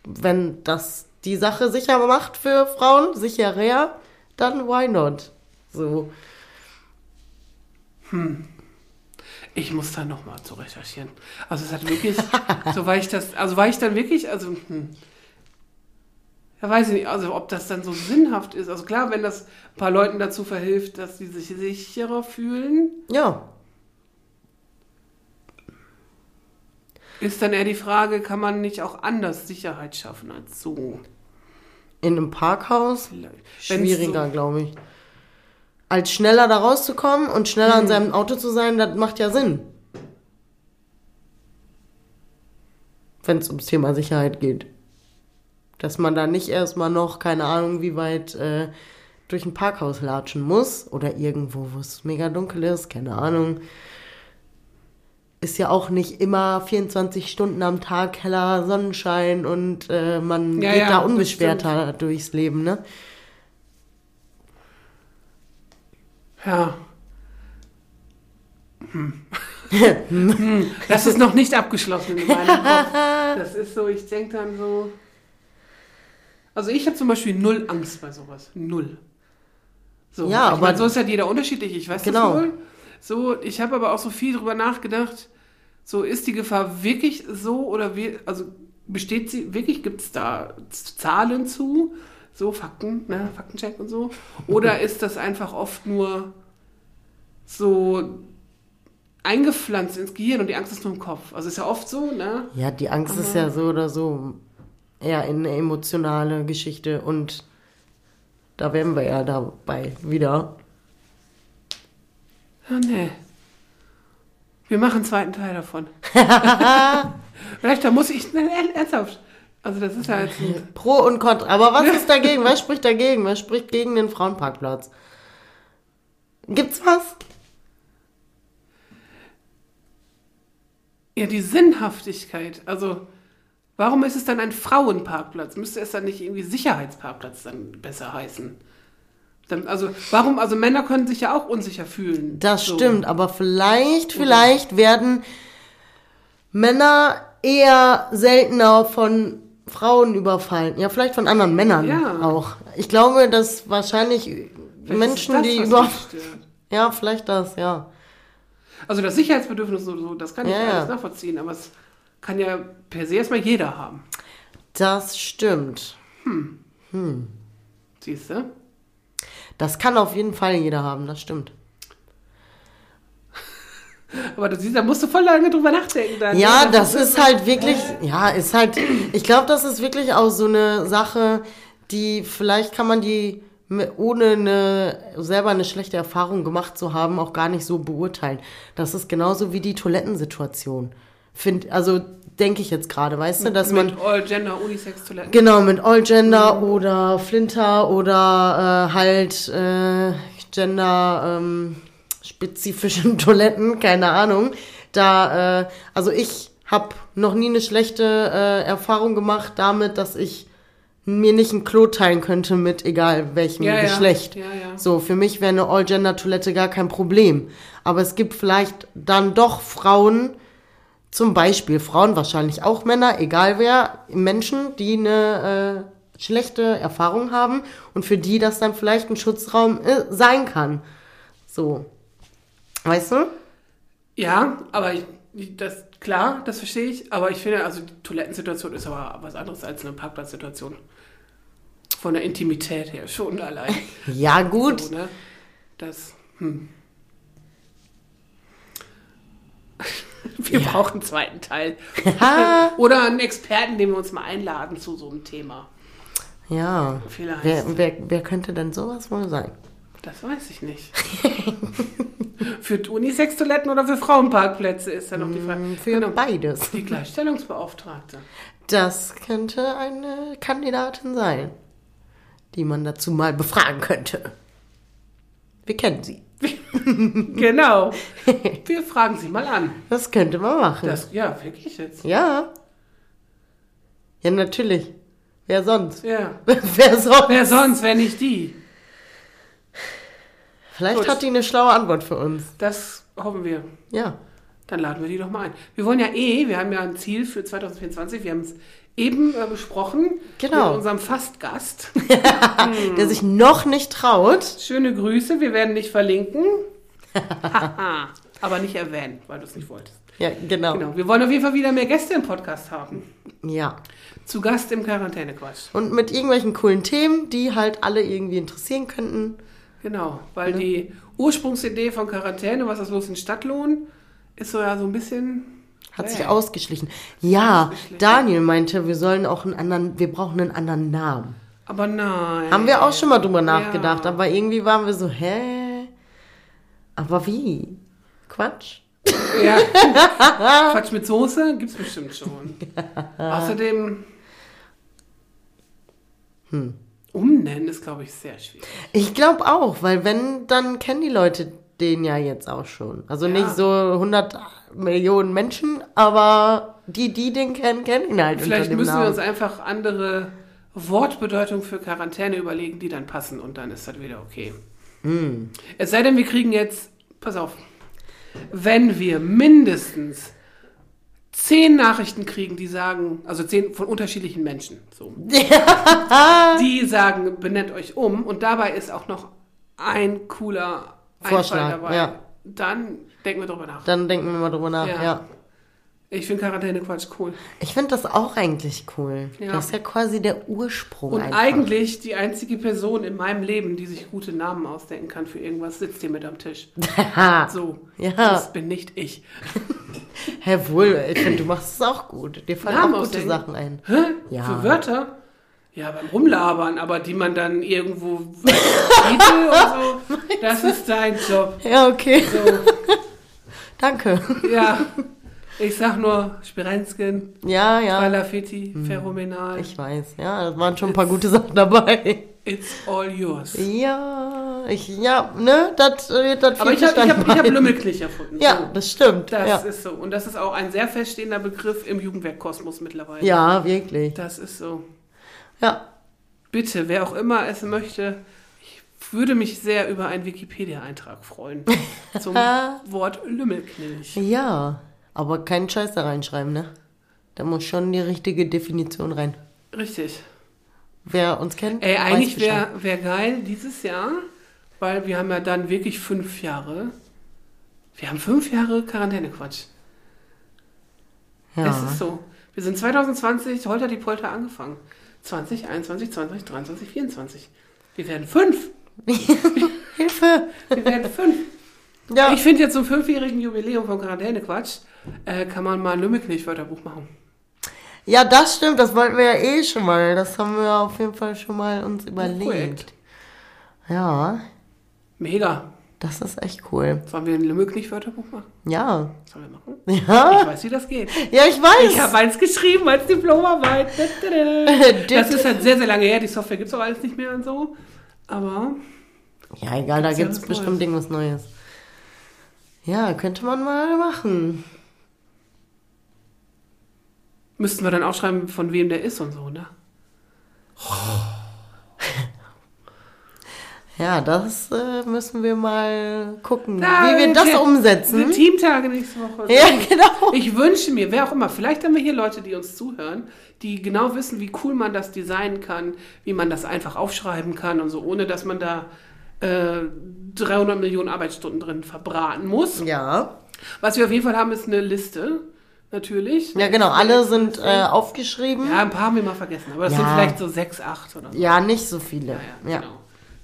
Speaker 4: wenn das die Sache sicher macht für Frauen, sicherer, dann why not? So.
Speaker 2: Ich muss da nochmal zu recherchieren. Also es hat wirklich, so war ich das, also war ich dann wirklich, also hm, ja, weiß ich nicht, also ob das dann so sinnhaft ist. Also klar, wenn das ein paar Leuten dazu verhilft, dass sie sich sicherer fühlen,
Speaker 4: Ja.
Speaker 2: ist dann eher die Frage, kann man nicht auch anders Sicherheit schaffen als so?
Speaker 4: In einem Parkhaus schwieriger, glaube ich. Als schneller da rauszukommen und schneller
Speaker 2: Hm.
Speaker 4: in seinem Auto zu sein, das macht ja Sinn. Wenn es ums Thema Sicherheit geht. Dass man da nicht erstmal noch, keine Ahnung, wie weit äh, durch ein Parkhaus latschen muss oder irgendwo, wo es mega dunkel ist, keine Ahnung. Ist ja auch nicht immer 24 Stunden am Tag heller Sonnenschein und äh, man
Speaker 2: Ja,
Speaker 4: geht
Speaker 2: ja,
Speaker 4: da unbeschwerter durchs Leben, ne?
Speaker 2: Ja. Hm. hm. Das ist noch nicht abgeschlossen in meinem Kopf. Das ist so, ich denke dann so. Also ich habe zum Beispiel null Angst bei sowas. Null. So,
Speaker 4: Ja, aber-
Speaker 2: mein, so ist halt jeder unterschiedlich, ich weiß
Speaker 4: Genau.
Speaker 2: das wohl. So, ich habe aber auch so viel drüber nachgedacht. So, ist die Gefahr wirklich so oder wie, also besteht sie wirklich, gibt es da Zahlen zu? So, Fakten, ne, Faktencheck und so? Oder ist das einfach oft nur so eingepflanzt ins Gehirn und die Angst ist nur im Kopf? Also ist ja oft so, ne?
Speaker 4: Ja, die Angst ist ja so oder so eher eine emotionale Geschichte und da wären wir ja dabei wieder.
Speaker 2: Ja, nee. Wir machen einen zweiten Teil davon. Vielleicht, da muss ich, ne, ernsthaft. Also das ist ja jetzt
Speaker 4: Pro und Contra. Aber was ist dagegen? Was spricht dagegen? Was spricht gegen den Frauenparkplatz? Gibt's was?
Speaker 2: ja die Sinnhaftigkeit. Also warum ist es dann ein Frauenparkplatz? Müsste es dann nicht irgendwie Sicherheitsparkplatz dann besser heißen? Dann, also warum, also Männer können sich ja auch unsicher fühlen.
Speaker 4: Das
Speaker 2: So.
Speaker 4: stimmt, aber vielleicht, vielleicht werden Männer eher seltener von Frauen überfallen. Ja, vielleicht von anderen Männern
Speaker 2: Ja.
Speaker 4: auch. Ich glaube, dass wahrscheinlich
Speaker 2: Vielleicht
Speaker 4: Menschen,
Speaker 2: das,
Speaker 4: die über. Ja, vielleicht das, ja.
Speaker 2: Also das Sicherheitsbedürfnis so, so das kann ich
Speaker 4: Ja, ja.
Speaker 2: alles nachvollziehen, aber es kann ja per se erstmal jeder haben.
Speaker 4: Das stimmt.
Speaker 2: Siehst du?
Speaker 4: Das kann auf jeden Fall jeder haben, das stimmt.
Speaker 2: Aber du siehst, da musst du voll lange drüber nachdenken. Dann,
Speaker 4: Ja,
Speaker 2: ne?
Speaker 4: das ist halt wirklich, ja, ist halt, ich glaube, das ist wirklich auch so eine Sache, die, vielleicht kann man die ohne eine, selber eine schlechte Erfahrung gemacht zu haben, auch gar nicht so beurteilen. Das ist genauso wie die Toilettensituation. Find, also denke ich jetzt gerade, weißt du, dass man
Speaker 2: Mit All Gender Unisex Toiletten.
Speaker 4: Genau, mit All Gender oder Flinter oder äh, halt äh, Gender ähm, spezifischen Toiletten, keine Ahnung. Da, äh, also ich habe noch nie eine schlechte äh, Erfahrung gemacht damit, dass ich mir nicht ein Klo teilen könnte mit egal welchem
Speaker 2: ja.
Speaker 4: Geschlecht.
Speaker 2: Ja, ja.
Speaker 4: So, für mich wäre eine All-Gender-Toilette gar kein Problem. Aber es gibt vielleicht dann doch Frauen, zum Beispiel Frauen, wahrscheinlich auch Männer, egal wer, Menschen, die eine äh, schlechte Erfahrung haben und für die das dann vielleicht ein Schutzraum äh, sein kann. So. Weißt du?
Speaker 2: Ja, aber ich, das klar, das verstehe ich. Aber ich finde, also die Toilettensituation ist aber was anderes als eine Parkplatzsituation. Von der Intimität her schon allein.
Speaker 4: Ja, gut.
Speaker 2: So, ne? Das. Hm. Wir
Speaker 4: Ja.
Speaker 2: brauchen einen zweiten Teil. Oder einen Experten, den wir uns mal einladen zu so einem Thema.
Speaker 4: Ja.
Speaker 2: Vielleicht.
Speaker 4: Wer, wer, wer könnte denn sowas wohl sein?
Speaker 2: Das weiß ich nicht. für Unisex-Toiletten oder für Frauenparkplätze ist da noch die Frage.
Speaker 4: Hm, Für
Speaker 2: Genau.
Speaker 4: beides.
Speaker 2: Die Gleichstellungsbeauftragte.
Speaker 4: Das könnte eine Kandidatin sein, die man dazu mal befragen könnte. Wir kennen sie.
Speaker 2: Genau. Wir fragen sie mal an.
Speaker 4: Das könnte man machen.
Speaker 2: Das, ja, wirklich jetzt.
Speaker 4: ja. Ja, natürlich. Wer sonst?
Speaker 2: Ja.
Speaker 4: Wer sonst?
Speaker 2: Wer sonst, wenn nicht die?
Speaker 4: Vielleicht
Speaker 2: Gut.
Speaker 4: hat die eine schlaue Antwort für uns.
Speaker 2: Das hoffen wir.
Speaker 4: Ja.
Speaker 2: Dann laden wir die doch mal ein. Wir wollen ja eh, wir haben ja ein Ziel für 2024. Wir haben es eben äh, besprochen
Speaker 4: Genau.
Speaker 2: mit unserem Fastgast.
Speaker 4: Der sich noch nicht traut.
Speaker 2: Schöne Grüße, wir werden dich verlinken. Haha. Aber nicht erwähnen, weil du es nicht wolltest.
Speaker 4: Ja, genau.
Speaker 2: Genau. Wir wollen auf jeden Fall wieder mehr Gäste im Podcast haben.
Speaker 4: Ja.
Speaker 2: Zu Gast im Quarantänequatsch.
Speaker 4: Und mit irgendwelchen coolen Themen, die halt alle irgendwie interessieren könnten.
Speaker 2: Genau, weil die Ursprungsidee von Quarantäne, was ist los in Stadtlohn, ist so ja so ein bisschen.
Speaker 4: Hat sich
Speaker 2: Bäh.
Speaker 4: ausgeschlichen. Ja,
Speaker 2: Ausgeschlichen.
Speaker 4: Daniel meinte, wir sollen auch einen anderen, wir brauchen einen anderen Namen.
Speaker 2: Aber nein.
Speaker 4: Haben wir auch schon mal drüber
Speaker 2: Ja.
Speaker 4: nachgedacht, aber irgendwie waren wir so, hä? Aber wie? Quatsch.
Speaker 2: Ja. Quatsch mit Soße gibt's bestimmt schon. Außerdem.
Speaker 4: Hm.
Speaker 2: Umnennen ist, glaube ich, sehr schwierig.
Speaker 4: Ich glaube auch, weil wenn, dann kennen die Leute den ja jetzt auch schon. Also
Speaker 2: Ja.
Speaker 4: nicht so 100 Millionen Menschen, aber die, die den kennen, kennen ihn halt
Speaker 2: Vielleicht
Speaker 4: unter dem
Speaker 2: müssen wir
Speaker 4: Namen.
Speaker 2: uns einfach andere Wortbedeutungen für Quarantäne überlegen, die dann passen und dann ist das wieder okay.
Speaker 4: Hm.
Speaker 2: Es sei denn, wir kriegen jetzt, pass auf, wenn wir mindestens zehn Nachrichten kriegen, die sagen, also zehn von unterschiedlichen Menschen, so, die sagen, benennt euch um und dabei ist auch noch ein cooler
Speaker 4: Vorschlag,
Speaker 2: dabei,
Speaker 4: ja.
Speaker 2: dann denken wir drüber nach.
Speaker 4: Dann denken wir mal drüber nach,
Speaker 2: Ja.
Speaker 4: ja.
Speaker 2: Ich finde Quarantäne-Quatsch cool.
Speaker 4: Ich finde das auch eigentlich cool.
Speaker 2: Ja.
Speaker 4: Das ist ja quasi der Ursprung
Speaker 2: Und
Speaker 4: einfach.
Speaker 2: eigentlich die einzige Person in meinem Leben, die sich gute Namen ausdenken kann für irgendwas, sitzt hier mit am Tisch. So,
Speaker 4: Ja.
Speaker 2: das bin nicht ich.
Speaker 4: Hä, wohl, ich finde, du machst es auch gut. Dir fallen
Speaker 2: Namen
Speaker 4: auch gute
Speaker 2: ausdenken?
Speaker 4: Sachen ein.
Speaker 2: Hä?
Speaker 4: Ja.
Speaker 2: Für Wörter? Ja, beim Rumlabern, aber die man dann irgendwo Titel oder so, das ist dein Job.
Speaker 4: Ja, okay.
Speaker 2: So,
Speaker 4: Danke.
Speaker 2: ja. Ich sag nur Spirenskin,
Speaker 4: Ja, ja.
Speaker 2: Palafiti, Phänomenal.
Speaker 4: Ich weiß, ja, da waren schon ein paar gute Sachen dabei.
Speaker 2: It's all yours.
Speaker 4: Ja, ich, ja, ne, das wird das
Speaker 2: Aber ich habe ich hab, ich hab. Lümmelklich erfunden.
Speaker 4: Ja,
Speaker 2: so.
Speaker 4: das stimmt.
Speaker 2: Das
Speaker 4: ja.
Speaker 2: ist so. Und das ist auch ein sehr feststehender Begriff im Jugendwerkkosmos mittlerweile.
Speaker 4: ja, wirklich.
Speaker 2: Das ist so.
Speaker 4: Ja.
Speaker 2: Bitte, wer auch immer es möchte, ich würde mich sehr über einen Wikipedia-Eintrag freuen. Zum Wort Lümmelknilch.
Speaker 4: Ja, aber keinen Scheiß da reinschreiben, ne? Da muss schon die richtige Definition rein.
Speaker 2: Richtig.
Speaker 4: Wer uns kennt,
Speaker 2: Ey, eigentlich wäre wär geil dieses Jahr, weil wir haben ja dann wirklich fünf Jahre. Wir haben fünf Jahre Quarantäne-Quatsch.
Speaker 4: ja.
Speaker 2: Es ist so. Wir sind 2020, holter die Polter angefangen. 20, 21, 20, 23, 24. Wir werden fünf.
Speaker 4: Hilfe!
Speaker 2: Wir werden fünf.
Speaker 4: Ja,
Speaker 2: Ich finde jetzt zum fünfjährigen Jubiläum von Quarantäne-Quatsch äh, kann man mal ein Lümmelknecht-Wörterbuch machen.
Speaker 4: ja, das stimmt, das wollten wir ja eh schon mal. Das haben wir auf jeden Fall schon mal uns überlegt.
Speaker 2: Projekt.
Speaker 4: Ja,
Speaker 2: Mega.
Speaker 4: Das ist echt cool.
Speaker 2: Sollen wir ein Lümmelknecht-Wörterbuch machen?
Speaker 4: Ja.
Speaker 2: Sollen wir machen? Ich
Speaker 4: Ja,
Speaker 2: weiß, wie das geht.
Speaker 4: ja ich weiß.
Speaker 2: Ich habe eins geschrieben als Diplomarbeit. Das ist halt sehr, sehr lange her. Die Software gibt es auch alles nicht mehr und so. Aber
Speaker 4: Ja, egal, da gibt es bestimmt
Speaker 2: Neues.
Speaker 4: irgendwas Neues. Ja, könnte man mal machen.
Speaker 2: müssten wir dann auch schreiben, von wem der ist und so, ne?
Speaker 4: Ja, das äh, müssen wir mal gucken,
Speaker 2: Na,
Speaker 4: wie wir das umsetzen.
Speaker 2: Sind Teamtage nächste Woche.
Speaker 4: Ja, genau.
Speaker 2: Ich wünsche mir, wer auch immer, vielleicht haben wir hier Leute, die uns zuhören, die genau wissen, wie cool man das designen kann, wie man das einfach aufschreiben kann und so, ohne dass man da äh, 300 Millionen Arbeitsstunden drin verbraten muss.
Speaker 4: Ja.
Speaker 2: Was wir auf jeden Fall haben, ist eine Liste, natürlich.
Speaker 4: Ja, genau, alle sind äh, aufgeschrieben.
Speaker 2: Ja, ein paar haben wir mal vergessen, aber das
Speaker 4: Ja.
Speaker 2: sind vielleicht so sechs, acht oder so.
Speaker 4: Ja, nicht so viele.
Speaker 2: Ja,
Speaker 4: Ja,
Speaker 2: ja, genau.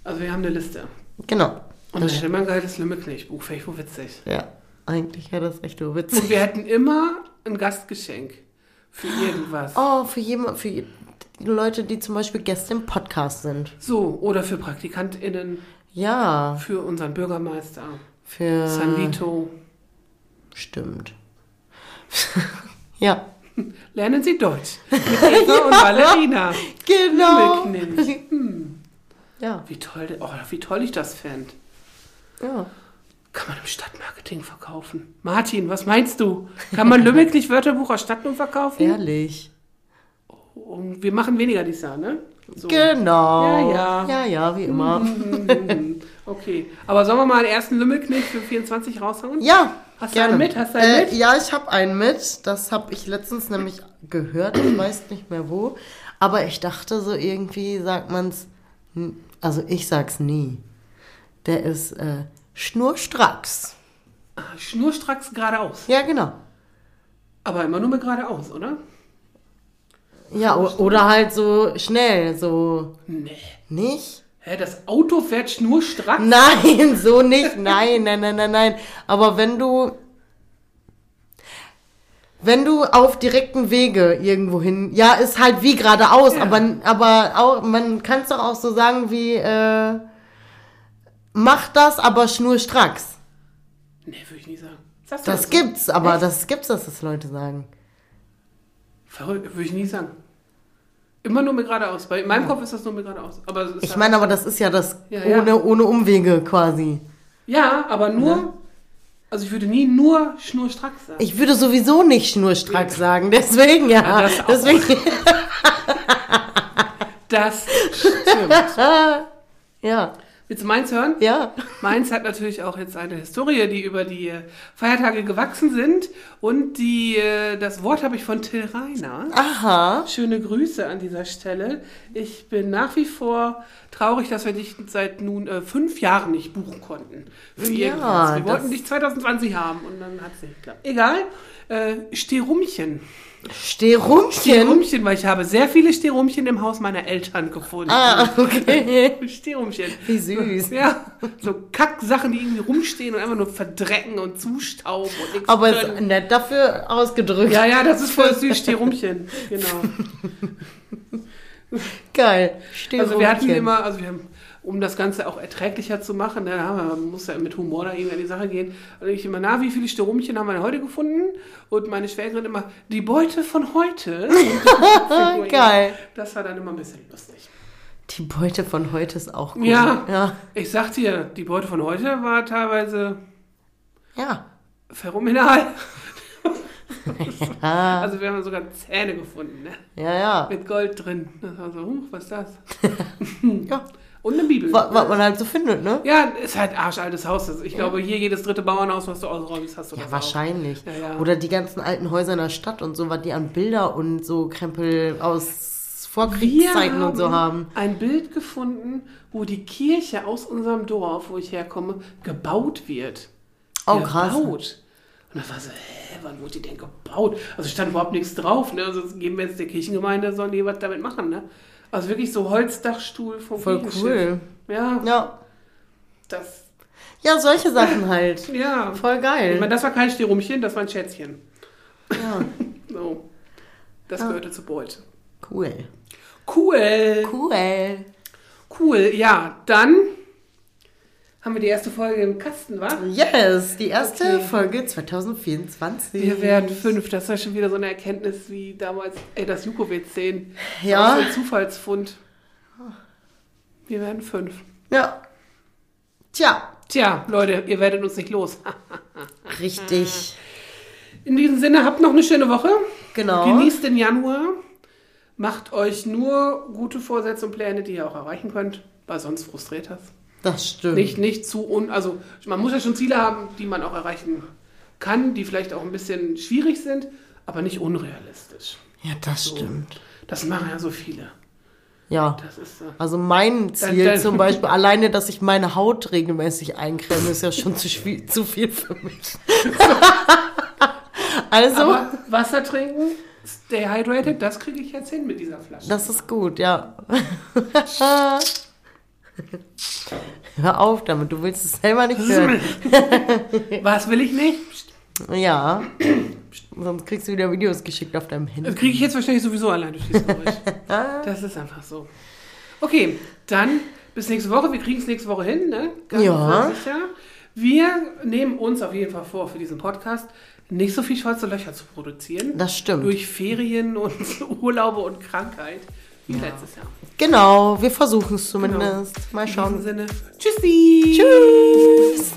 Speaker 2: Also wir haben eine Liste.
Speaker 4: genau.
Speaker 2: Und dann hätte man ein geiles Lümmelknecht-Buch, vielleicht wo witzig.
Speaker 4: Ja, eigentlich wäre das echt nur
Speaker 2: Und
Speaker 4: witzig.
Speaker 2: wir hätten immer ein Gastgeschenk für irgendwas.
Speaker 4: Oh, für jemand, für Leute, die zum Beispiel Gäste im Podcast sind.
Speaker 2: So, oder für PraktikantInnen,
Speaker 4: Ja,
Speaker 2: für unseren Bürgermeister,
Speaker 4: für.
Speaker 2: San Vito.
Speaker 4: Stimmt. ja.
Speaker 2: Lernen Sie Deutsch. Mit Eva und Valerina.
Speaker 4: Genau.
Speaker 2: Hm,
Speaker 4: Ja,
Speaker 2: wie toll, oh, wie toll ich das fände.
Speaker 4: ja.
Speaker 2: Kann man im Stadtmarketing verkaufen. Martin, was meinst du? Kann man Lümmelknecht Wörterbuch aus Stadtnum verkaufen?
Speaker 4: Ehrlich.
Speaker 2: Und wir machen weniger dieses Jahr, ne? So.
Speaker 4: Genau.
Speaker 2: Ja, ja.
Speaker 4: Ja, ja, wie immer.
Speaker 2: Mhm. Okay, aber sollen wir mal einen ersten Lümmelknecht für 24 raushauen?
Speaker 4: Ja.
Speaker 2: Hast du
Speaker 4: gerne.
Speaker 2: einen mit? Hast du einen
Speaker 4: äh,
Speaker 2: mit?
Speaker 4: Ja, ich habe einen mit. Das habe ich letztens nämlich gehört. Ich weiß nicht mehr wo. Aber ich dachte so irgendwie sagt man's. Also ich sag's nie. Der ist äh, schnurstracks.
Speaker 2: Schnurstracks geradeaus.
Speaker 4: Ja, genau.
Speaker 2: Aber immer nur mit geradeaus, oder?
Speaker 4: Ja, oder halt so schnell, so
Speaker 2: Nee.
Speaker 4: nicht?
Speaker 2: Hä, das Auto fährt schnurstracks?
Speaker 4: Nein, so nicht. Nein, nein, nein, nein, nein. Aber wenn du. Wenn du auf direkten Wege irgendwo hin, ja, ist halt wie geradeaus,
Speaker 2: Ja.
Speaker 4: aber, aber auch, man kann es doch auch so sagen wie, äh, mach das, aber schnurstracks.
Speaker 2: Nee, würde ich nicht sagen. Du
Speaker 4: Das
Speaker 2: so?
Speaker 4: gibt's, aber
Speaker 2: Echt?
Speaker 4: das gibt's, dass das Leute sagen.
Speaker 2: Verrückt, würde ich nie sagen. Immer nur mit geradeaus. Bei in meinem Kopf ist das nur mit geradeaus. Aber
Speaker 4: Ich
Speaker 2: halt-
Speaker 4: meine, aber das ist ja das
Speaker 2: Ja, ja.
Speaker 4: ohne, ohne Umwege quasi.
Speaker 2: Ja, aber nur. Also ich würde nie nur schnurstracks sagen.
Speaker 4: Ich würde sowieso nicht schnurstracks sagen, deswegen ja.
Speaker 2: Ja, das auch.
Speaker 4: deswegen,
Speaker 2: das stimmt.
Speaker 4: ja,
Speaker 2: Willst du meins hören?
Speaker 4: ja.
Speaker 2: Mainz hat natürlich auch jetzt eine Historie, die über die äh, Feiertage gewachsen sind. Und die, äh, das Wort habe ich von Till Reiner.
Speaker 4: Aha.
Speaker 2: Schöne Grüße an dieser Stelle. Ich bin nach wie vor traurig, dass wir dich seit nun äh, fünf Jahren nicht buchen konnten. Für
Speaker 4: Ja,
Speaker 2: irgendwas. Wir wollten dich 2020 haben und dann hat es nicht geklappt. Egal. Äh, Sterumchen.
Speaker 4: Sterumchen.
Speaker 2: Sterumchen, weil ich habe sehr viele Sterumchen im Haus meiner Eltern gefunden.
Speaker 4: Ah, okay.
Speaker 2: Sterumchen.
Speaker 4: Wie süß.
Speaker 2: Ja, so Kacksachen, die irgendwie rumstehen und einfach nur verdrecken und zustauben und nichts
Speaker 4: Aber
Speaker 2: können.
Speaker 4: ist nett dafür ausgedrückt.
Speaker 2: Ja, ja, das ist voll süß, Sterumchen. Genau.
Speaker 4: Geil. Sterumchen.
Speaker 2: Also wir hatten immer, also wir haben, um das Ganze auch erträglicher zu machen, da haben wir, man muss ja mit Humor da irgendwie an die Sache gehen. Also ich immer, na, wie viele Sterumchen haben wir heute gefunden? Und meine Schwägerin immer, die Beute von heute.
Speaker 4: Geil.
Speaker 2: Das war dann immer ein bisschen lustig.
Speaker 4: Die Beute von heute ist auch gut.
Speaker 2: Ja.
Speaker 4: Ja.
Speaker 2: Ich sag dir, die Beute von heute war teilweise
Speaker 4: Ja.
Speaker 2: phänomenal.
Speaker 4: Ja,
Speaker 2: Also wir haben sogar Zähne gefunden, ne?
Speaker 4: ja. ja.
Speaker 2: Mit Gold drin. Das war so, huch, was ist das?
Speaker 4: ja.
Speaker 2: Und eine Bibel.
Speaker 4: Was, was man halt so findet, ne?
Speaker 2: Ja, ist halt arschaltes Haus. Also Ich glaube, hier jedes dritte Bauernhaus, was du ausräumst, hast du
Speaker 4: Ja,
Speaker 2: das
Speaker 4: wahrscheinlich.
Speaker 2: Ja, ja.
Speaker 4: Oder die ganzen alten Häuser in der Stadt und so, was die an Bilder und so Krempel aus Vorkriegszeiten und so haben.
Speaker 2: ein Bild gefunden, wo die Kirche aus unserem Dorf, wo ich herkomme, gebaut wird.
Speaker 4: Oh, krass.
Speaker 2: Gebaut. Und das war so, hä, wann wurde die denn gebaut? Also stand überhaupt nichts drauf, ne? Also geben wir jetzt der Kirchengemeinde, sollen die was damit machen, ne? Also wirklich so Holzdachstuhl vom
Speaker 4: Voll cool.
Speaker 2: Ja,
Speaker 4: Ja.
Speaker 2: das,
Speaker 4: Ja, solche Sachen halt.
Speaker 2: ja.
Speaker 4: Voll
Speaker 2: Ich
Speaker 4: geil.
Speaker 2: meine, das war kein Sterumchen, das war ein Schätzchen.
Speaker 4: Ja,
Speaker 2: So. Das gehörte zu Beute.
Speaker 4: cool.
Speaker 2: Cool.
Speaker 4: Cool.
Speaker 2: Cool, ja. Dann haben wir die erste Folge im Kasten, wa?
Speaker 4: Yes, die erste
Speaker 2: Okay.
Speaker 4: Folge 2024.
Speaker 2: Wir werden fünf. Das ja schon wieder so eine Erkenntnis wie damals, ey, das Jukowitz 10.
Speaker 4: Ja.
Speaker 2: Das ist ein Zufallsfund. Wir werden fünf.
Speaker 4: Ja. Tja,
Speaker 2: Tja, Leute, ihr werdet uns nicht los.
Speaker 4: richtig.
Speaker 2: In diesem Sinne, habt noch eine schöne Woche.
Speaker 4: Genau.
Speaker 2: Genießt den Januar. Macht euch nur gute Vorsätze und Pläne, die ihr auch erreichen könnt, weil sonst frustriert das.
Speaker 4: Das stimmt.
Speaker 2: Nicht, nicht zu un. Also, man muss ja schon Ziele haben, die man auch erreichen kann, die vielleicht auch ein bisschen schwierig sind, aber nicht unrealistisch.
Speaker 4: Ja, das stimmt.
Speaker 2: Das machen ja so viele.
Speaker 4: Ja.
Speaker 2: Das ist. Äh,
Speaker 4: Also mein Ziel
Speaker 2: dann-
Speaker 4: zum Beispiel, alleine, dass ich meine Haut regelmäßig eincreme, ist ja schon zu, schwi- zu viel für mich. also,
Speaker 2: aber Wasser trinken, stay hydrated, das kriege ich jetzt hin mit dieser Flasche.
Speaker 4: das ist gut, ja. Hör auf damit, du willst es selber nicht hören.
Speaker 2: Was will ich nicht?
Speaker 4: Ja. Sonst kriegst du wieder Videos geschickt auf deinem Handy.
Speaker 2: Das kriege ich jetzt wahrscheinlich sowieso allein durch dieses Geräusch. das ist einfach so. Okay, dann bis nächste Woche. Wir kriegen es nächste Woche hin, ne?
Speaker 4: Ja.
Speaker 2: sicher. Wir nehmen uns auf jeden Fall vor, für diesen Podcast nicht so viel schwarze Löcher zu produzieren.
Speaker 4: Das stimmt.
Speaker 2: Durch Ferien und Urlaube und Krankheit wie letztes Jahr.
Speaker 4: Genau, wir versuchen es zumindest. Mal
Speaker 2: In diesem
Speaker 4: schauen.
Speaker 2: Sinne, tschüssi!
Speaker 4: Tschüss.